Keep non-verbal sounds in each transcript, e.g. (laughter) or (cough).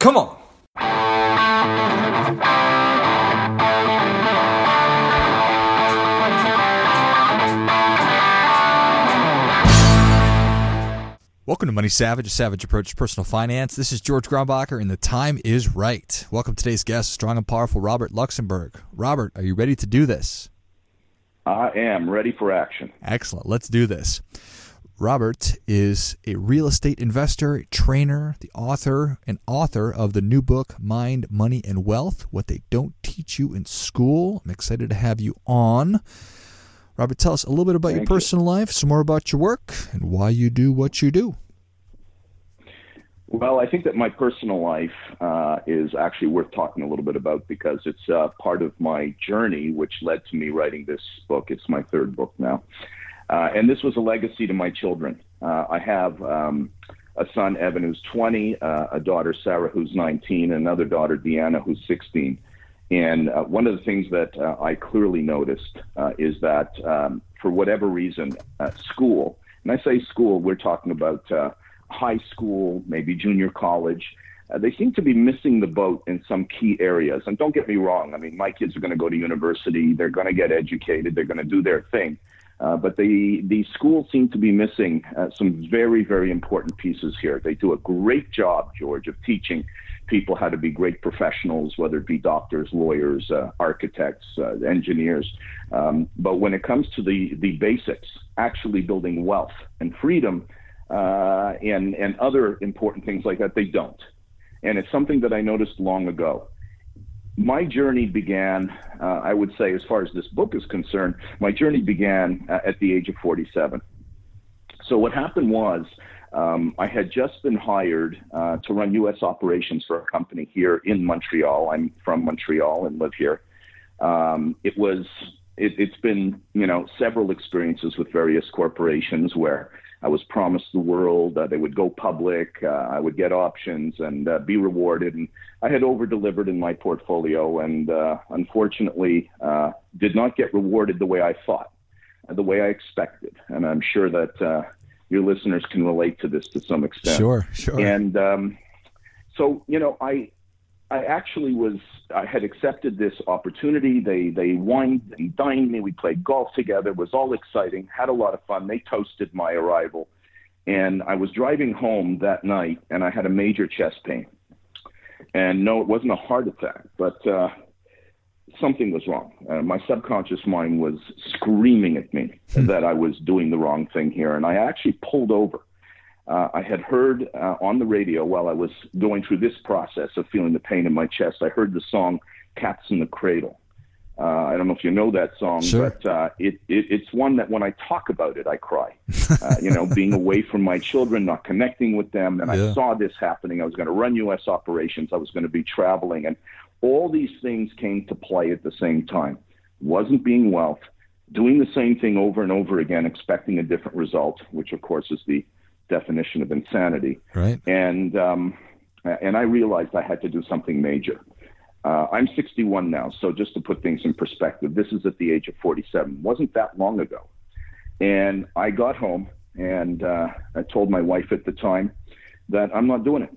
Come on. Welcome to Money Savage, a savage approach to personal finance. This is George Grombacher, and the time is right. Welcome to today's guest, strong and powerful Robert Luxenberg. Robert, are you ready to do this? I am ready for action. Excellent. Let's do this. Robert is a real estate investor, a trainer, the author, and author of the new book, Mind, Money, and Wealth What They Don't Teach You in School. I'm excited to have you on. Robert, tell us a little bit about Thank your personal you. life, some more about your work, and why you do what you do. Well, I think that my personal life uh, is actually worth talking a little bit about because it's uh, part of my journey, which led to me writing this book. It's my third book now. Uh, and this was a legacy to my children. Uh, I have um, a son, Evan, who's 20, uh, a daughter, Sarah, who's 19, and another daughter, Deanna, who's 16. And uh, one of the things that uh, I clearly noticed uh, is that um, for whatever reason, school, and I say school, we're talking about high school, maybe junior college, uh, they seem to be missing the boat in some key areas. And don't get me wrong, I mean, my kids are going to go to university, they're going to get educated, they're going to do their thing. Uh, but the, the schools seem to be missing uh, some very, very important pieces here. They do a great job, George, of teaching people how to be great professionals, whether it be doctors, lawyers, uh, architects, uh, engineers. Um, but when it comes to the, the basics, actually building wealth and freedom uh, and, and other important things like that, they don't. And it's something that I noticed long ago. My journey began, uh, I would say, as far as this book is concerned, my journey began uh, at the age of 47. So what happened was, um, I had just been hired uh, to run U.S. operations for a company here in Montreal. I'm from Montreal and live here. Um, it was it, has been you know several experiences with various corporations where I was promised the world. Uh, they would go public. Uh, I would get options and uh, be rewarded. And I had over delivered in my portfolio, and uh, unfortunately, uh, did not get rewarded the way I thought, the way I expected. And I'm sure that your listeners can relate to this to some extent. Sure, sure. And um, so, you know, I I actually was I had accepted this opportunity. They they wined and dined me. We played golf together. It was all exciting. Had a lot of fun. They toasted my arrival, and I was driving home that night, and I had a major chest pain. And no, it wasn't a heart attack, but uh, something was wrong. Uh, my subconscious mind was screaming at me hmm. that I was doing the wrong thing here. And I actually pulled over. Uh, I had heard uh, on the radio while I was going through this process of feeling the pain in my chest, I heard the song Cats in the Cradle. Uh, I don't know if you know that song, sure. but uh, it, it, it's one that when I talk about it, I cry. Uh, (laughs) you know, being away from my children, not connecting with them, and yeah. I saw this happening. I was going to run U.S. operations. I was going to be traveling, and all these things came to play at the same time. Wasn't being wealth, doing the same thing over and over again, expecting a different result, which of course is the definition of insanity. Right. And um, and I realized I had to do something major. Uh, I'm 61 now, so just to put things in perspective, this is at the age of 47. wasn't that long ago. And I got home and uh, I told my wife at the time that I'm not doing it.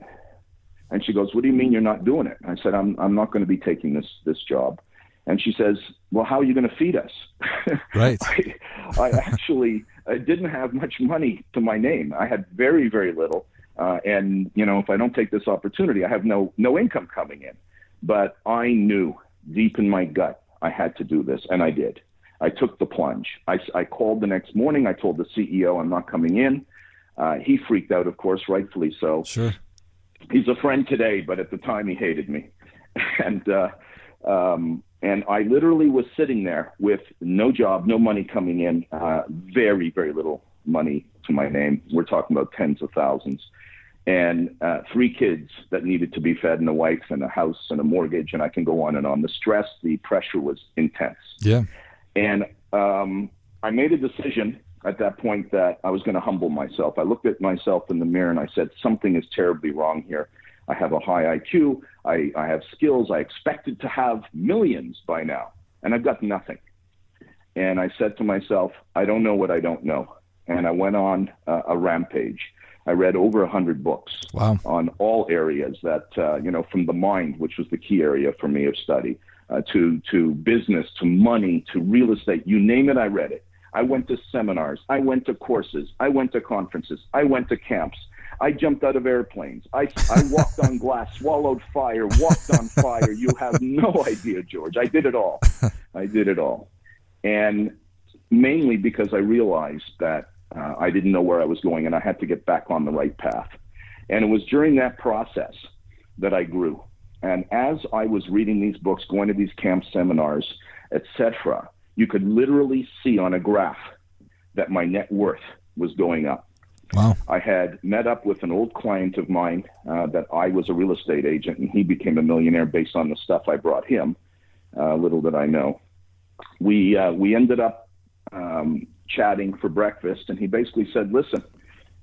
And she goes, "What do you mean you're not doing it?" I said, "I'm I'm not going to be taking this this job." And she says, "Well, how are you going to feed us?" (laughs) Right. I, I actually I didn't have much money to my name. I had very very little, uh, and you know, if I don't take this opportunity, I have no no income coming in. But I knew deep in my gut I had to do this, and I did. I took the plunge. I, I called the next morning. I told the CEO I'm not coming in. Uh, he freaked out, of course, rightfully so. Sure he's a friend today, but at the time he hated me. (laughs) and uh, um, and I literally was sitting there with no job, no money coming in, uh, very very little money to my name. We're talking about tens of thousands, and uh, three kids that needed to be fed, and a wife, and a house, and a mortgage, and I can go on and on. The stress, the pressure was intense. Yeah. And um, I made a decision at that point that I was going to humble myself. I looked at myself in the mirror and I said, something is terribly wrong here. I have a high IQ. I, I have skills. I expected to have millions by now, and I've got nothing. And I said to myself, I don't know what I don't know. And I went on uh, a rampage. I read over a hundred books wow. on all areas that uh, you know, from the mind, which was the key area for me of study, uh, to to business, to money, to real estate. You name it, I read it. I went to seminars. I went to courses. I went to conferences. I went to camps. I jumped out of airplanes. I, I walked on glass, (laughs) swallowed fire, walked on fire. You have no (laughs) idea, George. I did it all. (laughs) I did it all. And mainly because I realized that uh, I didn't know where I was going and I had to get back on the right path. And it was during that process that I grew. And as I was reading these books, going to these camp seminars, etc., you could literally see on a graph that my net worth was going up. Wow. I had met up with an old client of mine uh, that I was a real estate agent, and he became a millionaire based on the stuff I brought him. Uh, little did I know. We uh, we ended up um, chatting for breakfast, and he basically said, "Listen,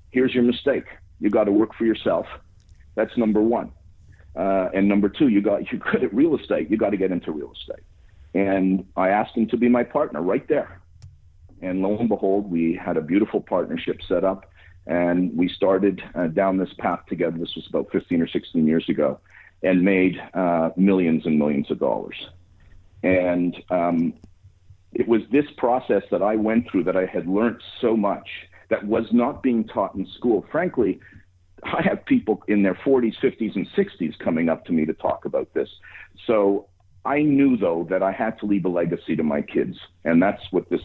here's your mistake. You got to work for yourself. That's number one. Uh, and number two, you got (laughs) you're good at real estate. You got to get into real estate." And I asked him to be my partner right there. And lo and behold, we had a beautiful partnership set up, and we started uh, down this path together. This was about 15 or 16 years ago, and made uh, millions and millions of dollars. And um, it was this process that I went through that I had learned so much that was not being taught in school. Frankly, I have people in their 40s, 50s, and 60s coming up to me to talk about this. So I knew though that I had to leave a legacy to my kids, and that's what this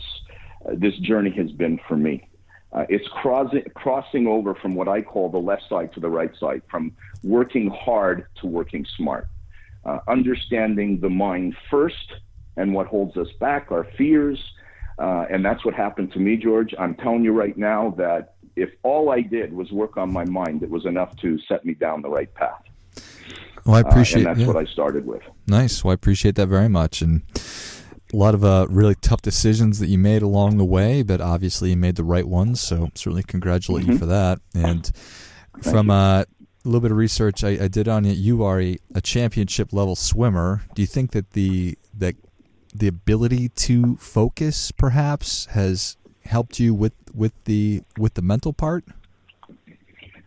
uh, this journey has been for me. Uh, it's crossing crossing over from what I call the left side to the right side, from working hard to working smart, uh, understanding the mind first and what holds us back, our fears, uh, and that's what happened to me, George. I'm telling you right now that if all I did was work on my mind, it was enough to set me down the right path. Well, I appreciate. Uh, and that's yeah. what I started with. Nice. Well, I appreciate that very much, and a lot of uh, really tough decisions that you made along the way, but obviously you made the right ones. So certainly congratulate mm-hmm. you for that. And Thank from uh, a little bit of research I, I did on you, you are a, a, championship level swimmer. Do you think that the that the ability to focus perhaps has helped you with with the with the mental part?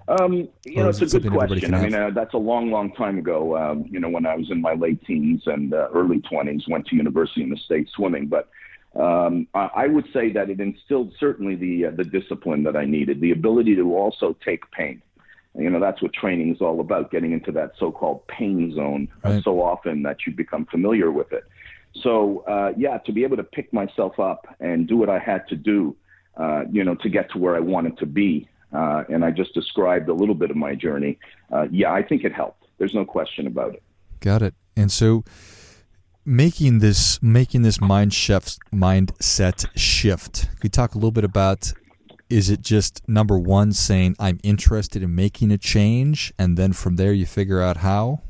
Um, you know, it's a good question. I mean, uh, that's a long, long time ago. Um, you know, when I was in my late teens and uh, early 20s, went to university in the state swimming. But um, I, I would say that it instilled certainly the uh, the discipline that I needed, the ability to also take pain. You know, that's what training is all about, getting into that so-called pain zone uh, right. so often that you become familiar with it. So, uh, yeah, to be able to pick myself up and do what I had to do, uh, you know, to get to where I wanted to be, uh, and I just described a little bit of my journey. Uh, yeah, I think it helped. There's no question about it. Got it. And so, making this making this mind shift mindset shift. Could you talk a little bit about? Is it just number one saying I'm interested in making a change, and then from there you figure out how?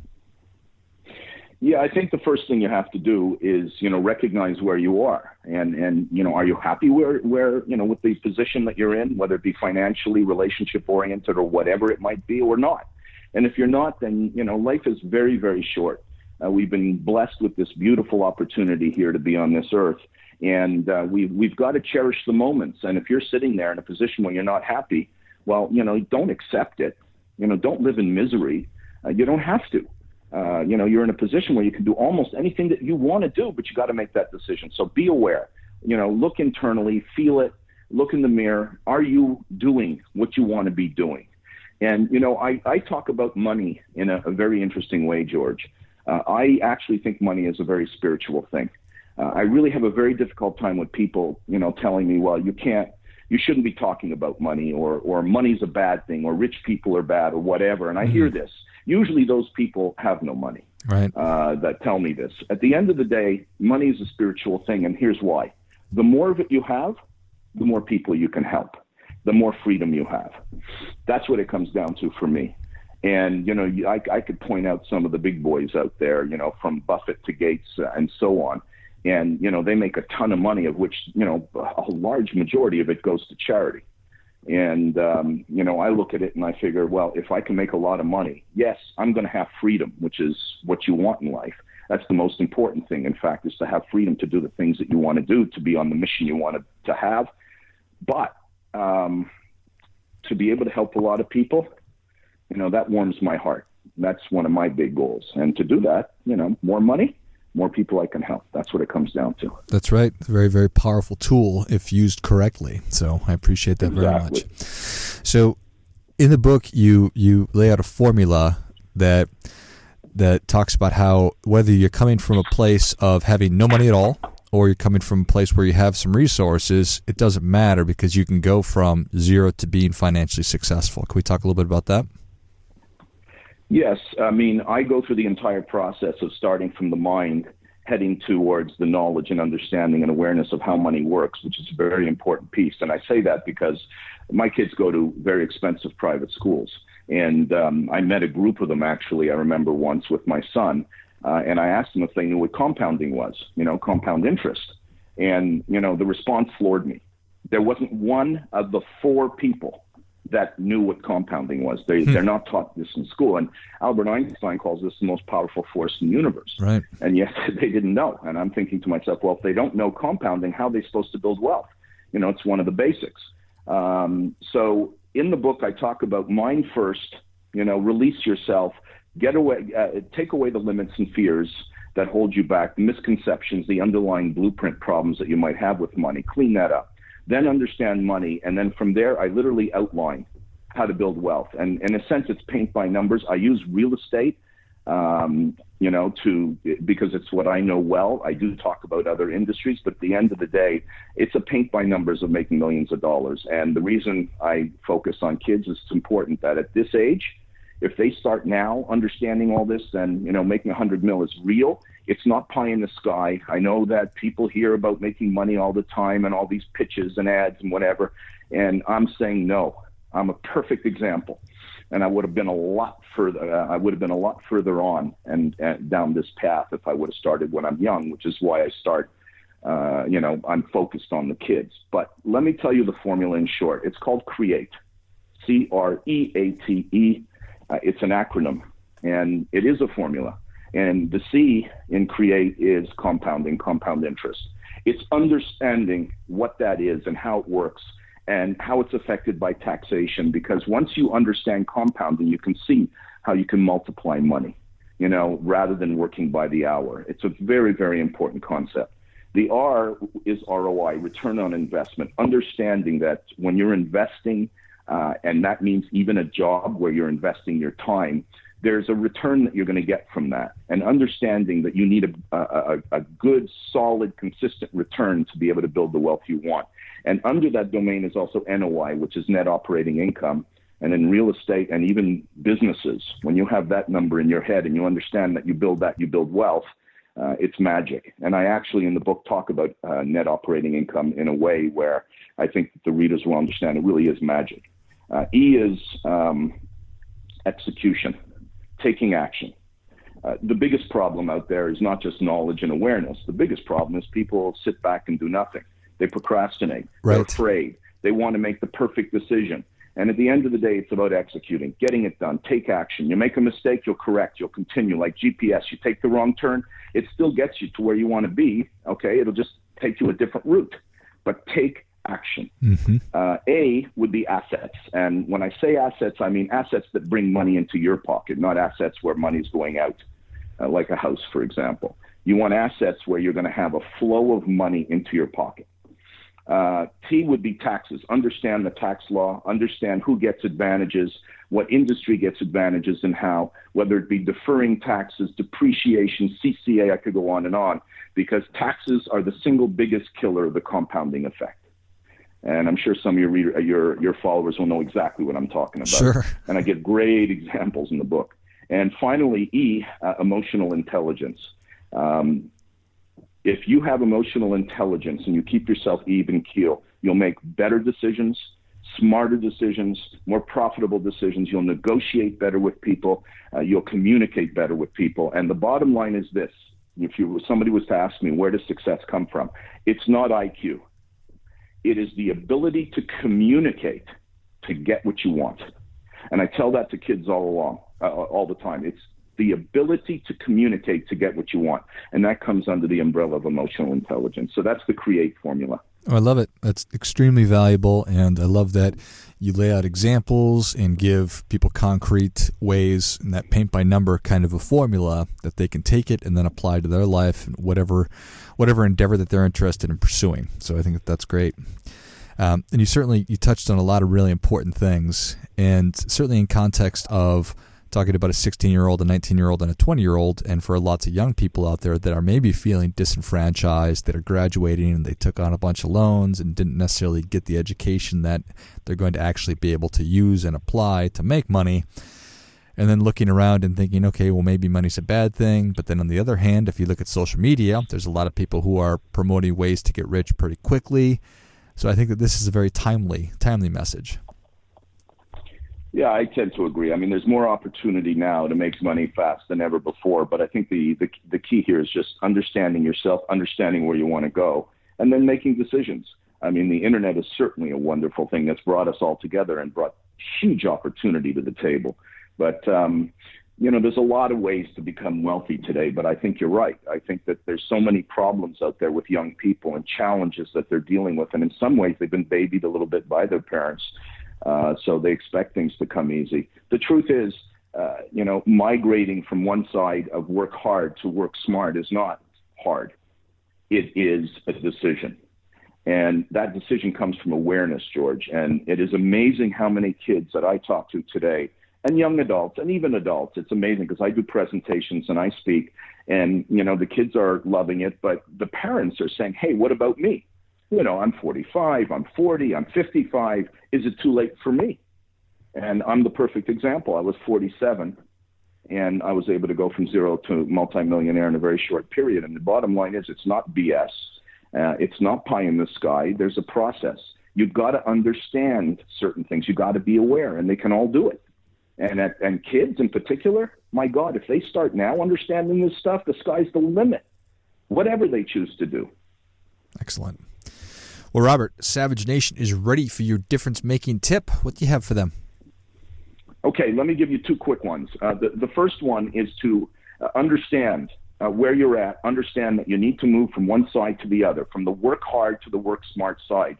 Yeah, I think the first thing you have to do is, you know, recognize where you are and, and, you know, are you happy where, where, you know, with the position that you're in, whether it be financially, relationship oriented or whatever it might be or not. And if you're not, then, you know, life is very, very short. Uh, we've been blessed with this beautiful opportunity here to be on this earth. And uh, we've, we've got to cherish the moments. And if you're sitting there in a position where you're not happy, well, you know, don't accept it. You know, don't live in misery. Uh, you don't have to. Uh, you know, you're in a position where you can do almost anything that you want to do, but you got to make that decision. So be aware. You know, look internally, feel it, look in the mirror. Are you doing what you want to be doing? And you know, I, I talk about money in a, a very interesting way, George. Uh, I actually think money is a very spiritual thing. Uh, I really have a very difficult time with people, you know, telling me, well, you can't, you shouldn't be talking about money, or or money's a bad thing, or rich people are bad, or whatever. And I mm-hmm. hear this Usually, those people have no money. Right. Uh, that tell me this. At the end of the day, money is a spiritual thing, and here's why: the more of it you have, the more people you can help, the more freedom you have. That's what it comes down to for me. And you know, I, I could point out some of the big boys out there, you know, from Buffett to Gates uh, and so on. And you know, they make a ton of money, of which you know a large majority of it goes to charity. And, um, you know, I look at it and I figure, well, if I can make a lot of money, yes, I'm going to have freedom, which is what you want in life. That's the most important thing, in fact, is to have freedom to do the things that you want to do, to be on the mission you want to have. But um, to be able to help a lot of people, you know, that warms my heart. That's one of my big goals. And to do that, you know, more money, more people I can help. That's what it comes down to. That's right. Very, very powerful tool if used correctly. So I appreciate that exactly. very much. So in the book, you you lay out a formula that that talks about how whether you're coming from a place of having no money at all or you're coming from a place where you have some resources, it doesn't matter because you can go from zero to being financially successful. Can we talk a little bit about that? Yes. I mean, I go through the entire process of starting from the mind, heading towards the knowledge and understanding and awareness of how money works, which is a very important piece. And I say that because my kids go to very expensive private schools. And um, I met a group of them actually, I remember once with my son. Uh, and I asked them if they knew what compounding was, you know, compound interest. And, you know, the response floored me. There wasn't one of the four people that knew what compounding was. They, hmm. They're not taught this in school. And Albert Einstein calls this the most powerful force in the universe. Right. And yet (laughs) they didn't know. And I'm thinking to myself, well, if they don't know compounding, how are they supposed to build wealth? You know, it's one of the basics. Um, so in the book, I talk about mind first, you know, release yourself, get away, uh, take away the limits and fears that hold you back, the misconceptions, the underlying blueprint problems that you might have with money, clean that up. Then understand money. And then from there, I literally outline how to build wealth. And in a sense, it's paint by numbers. I use real estate um, you know, to because it's what I know well. I do talk about other industries, but at the end of the day, it's a paint by numbers of making millions of dollars. And the reason I focus on kids is it's important that at this age, if they start now understanding all this, then you know, making a hundred mil is real. It's not pie in the sky. I know that people hear about making money all the time and all these pitches and ads and whatever, and I'm saying no. I'm a perfect example and I would have been a lot further. Uh, I would have been a lot further on and, and, down this path if I would have started when I'm young, which is why I start. Uh, you know, I'm focused on the kids. But let me tell you the formula in short. It's called CREATE, C R E A T E. Uh, it's an acronym, and it is a formula. And the C in CREATE is compounding, compound interest. It's understanding what that is and how it works and how it's affected by taxation. Because once you understand compounding, you can see how you can multiply money, you know, rather than working by the hour. It's a very, very important concept. The R is ROI, return on investment, understanding that when you're investing, uh, and that means even a job where you're investing your time, there's a return that you're going to get from that. And understanding that you need a, a, a good, solid, consistent return to be able to build the wealth you want. And under that domain is also NOI, which is net operating income. And in real estate and even businesses, when you have that number in your head and you understand that you build that, you build wealth, uh, it's magic. And I actually, in the book, talk about uh, net operating income in a way where I think the readers will understand it really is magic. Uh, e is um, execution, taking action. Uh, the biggest problem out there is not just knowledge and awareness. The biggest problem is people sit back and do nothing. They procrastinate. Right. They're afraid. They want to make the perfect decision. And at the end of the day, it's about executing, getting it done, take action. You make a mistake, you'll correct, you'll continue. Like GPS, you take the wrong turn, it still gets you to where you want to be. Okay, it'll just take you a different route, but take action. Mm-hmm. Uh, a would be assets. And when I say assets, I mean assets that bring money into your pocket, not assets where money's going out, uh, like a house, for example. You want assets where you're going to have a flow of money into your pocket. Uh, T would be taxes. Understand the tax law, understand who gets advantages, what industry gets advantages, and how, whether it be deferring taxes, depreciation, CCA, I could go on and on, because taxes are the single biggest killer of the compounding effect. And I'm sure some of your reader, your your followers will know exactly what I'm talking about. Sure. And I give great examples in the book. And finally, E, uh, emotional intelligence. Um, if you have emotional intelligence and you keep yourself even keel, you'll make better decisions, smarter decisions, more profitable decisions. You'll negotiate better with people. Uh, you'll communicate better with people. And the bottom line is this: if you somebody was to ask me where does success come from, it's not IQ. It is the ability to communicate to get what you want. And I tell that to kids all along, uh, all the time. It's the ability to communicate to get what you want. And that comes under the umbrella of emotional intelligence. So that's the create formula. Oh, I love it. That's extremely valuable. And I love that you lay out examples and give people concrete ways and that paint by number kind of a formula that they can take it and then apply to their life and whatever whatever endeavor that they're interested in pursuing. So I think that that's great. Um, and you certainly you touched on a lot of really important things, and certainly in context of talking about a 16 year old, a 19 year old, and a 20 year old, and for lots of young people out there that are maybe feeling disenfranchised, that are graduating and they took on a bunch of loans and didn't necessarily get the education that they're going to actually be able to use and apply to make money. And then looking around and thinking, okay, well, maybe money's a bad thing. But then on the other hand, if you look at social media, there's a lot of people who are promoting ways to get rich pretty quickly. So I think that this is a very timely, timely message. Yeah, I tend to agree. I mean, there's more opportunity now to make money fast than ever before. But I think the, the, the key here is just understanding yourself, understanding where you want to go, and then making decisions. I mean, the internet is certainly a wonderful thing that's brought us all together and brought huge opportunity to the table. But um, you know, there's a lot of ways to become wealthy today, but I think you're right. I think that there's so many problems out there with young people and challenges that they're dealing with, and in some ways they've been babied a little bit by their parents uh, so they expect things to come easy. The truth is, uh, you know, migrating from one side of work hard to work smart is not hard. It is a decision. And that decision comes from awareness, George. And it is amazing how many kids that I talk to today, and young adults, and even adults, it's amazing because I do presentations and I speak, and, you know, the kids are loving it, but the parents are saying, hey, what about me? You know, I'm 45, I'm 40, I'm 55. Is it too late for me? And I'm the perfect example. I was 47 and I was able to go from zero to multimillionaire in a very short period. And the bottom line is it's not BS. Uh, it's not pie in the sky. There's a process. You've got to understand certain things. You've got to be aware, and they can all do it. And, at, and kids in particular, my God, if they start now understanding this stuff, the sky's the limit, whatever they choose to do. Excellent. Well, Robert, Savage Nation is ready for your difference making tip. What do you have for them? Okay, let me give you two quick ones. Uh, the, the first one is to uh, understand uh, where you're at, understand that you need to move from one side to the other, from the work hard to the work smart side.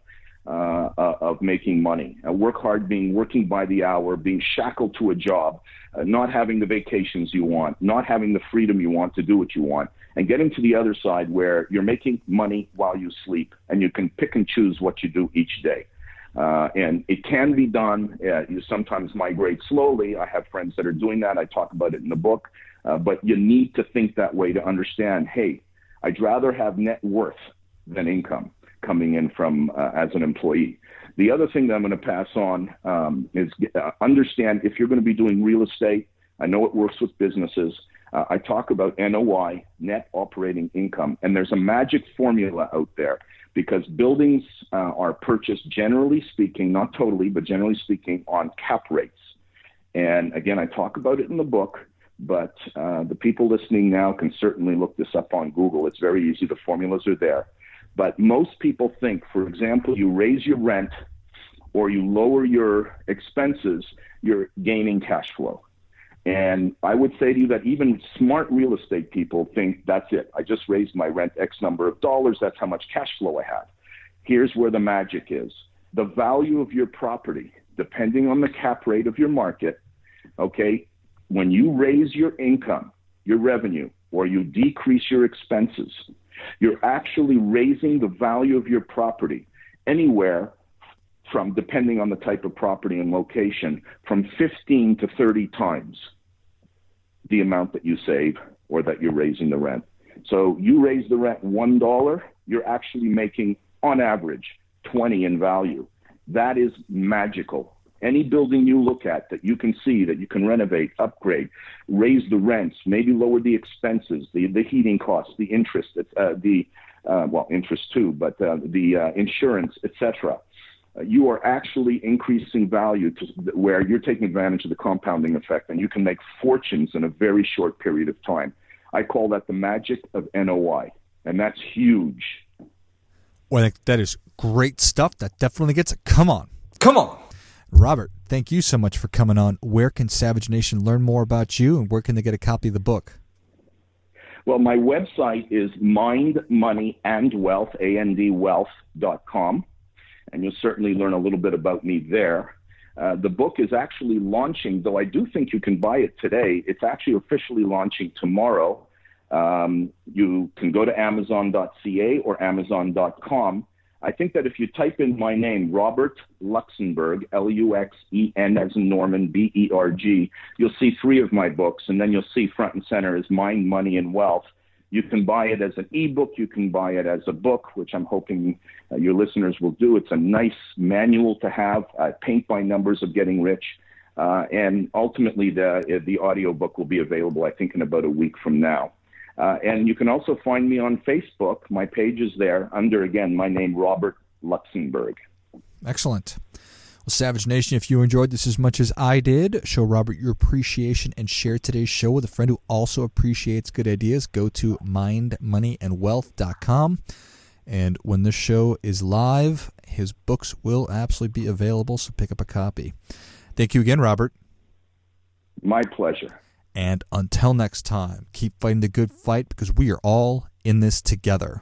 Uh, uh, of making money. Uh, work hard being working by the hour, being shackled to a job, uh, not having the vacations you want, not having the freedom you want to do what you want, and getting to the other side where you're making money while you sleep and you can pick and choose what you do each day. Uh, and it can be done. Uh, you sometimes migrate slowly. I have friends that are doing that. I talk about it in the book. Uh, but you need to think that way to understand hey, I'd rather have net worth than income coming in from uh, as an employee. The other thing that I'm going to pass on um, is uh, understand if you're going to be doing real estate. I know it works with businesses. Uh, I talk about NOI, net operating income, and there's a magic formula out there because buildings uh, are purchased, generally speaking, not totally, but generally speaking, on cap rates. And again, I talk about it in the book, but uh, the people listening now can certainly look this up on Google. It's very easy, the formulas are there. But most people think, for example, you raise your rent or you lower your expenses, you're gaining cash flow. And I would say to you that even smart real estate people think that's it. I just raised my rent X number of dollars. That's how much cash flow I have. Here's where the magic is the value of your property, depending on the cap rate of your market, okay, when you raise your income, your revenue, or you decrease your expenses, you're actually raising the value of your property anywhere from, depending on the type of property and location, from 15 to 30 times the amount that you save or that you're raising the rent. So you raise the rent $1, you're actually making, on average, 20 in value. That is magical. Any building you look at that you can see that you can renovate, upgrade, raise the rents, maybe lower the expenses, the, the heating costs, the interest, uh, the uh, well, interest too, but uh, the uh, insurance, etc. Uh, you are actually increasing value to where you're taking advantage of the compounding effect, and you can make fortunes in a very short period of time. I call that the magic of NOI, and that's huge. Well, I think that is great stuff. That definitely gets it. Come on. Come on. Robert, thank you so much for coming on. Where can Savage Nation learn more about you, and where can they get a copy of the book? Well, my website is mindmoneyandwealth, A-N-D wealth.com and you'll certainly learn a little bit about me there. Uh, the book is actually launching, though I do think you can buy it today. It's actually officially launching tomorrow. Um, you can go to Amazon.ca or Amazon.com. I think that if you type in my name, Robert Luxenberg, L U X E N as in Norman, B E R G, you'll see three of my books, and then you'll see front and center is Mind, Money, and Wealth. You can buy it as an ebook. You can buy it as a book, which I'm hoping uh, your listeners will do. It's a nice manual to have, uh, paint by numbers of getting rich. Uh, and ultimately, the, the audio book will be available, I think, in about a week from now. Uh, and you can also find me on Facebook. My page is there under, again, my name, Robert Luxenberg. Excellent. Savage Nation, if you enjoyed this as much as I did, show Robert your appreciation and share today's show with a friend who also appreciates good ideas. Go to mindmoneyandwealth.com. And when this show is live, his books will absolutely be available, so pick up a copy. Thank you again, Robert. My pleasure. And until next time, keep fighting the good fight because we are all in this together.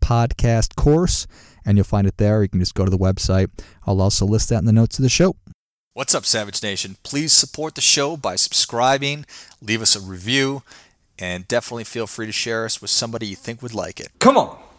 podcast course, and you'll find it there. You can just go to the website. I'll also list that in the notes of the show. What's up, Savage Nation? Please support the show by subscribing, leave us a review, and definitely feel free to share us with somebody you think would like it. Come on!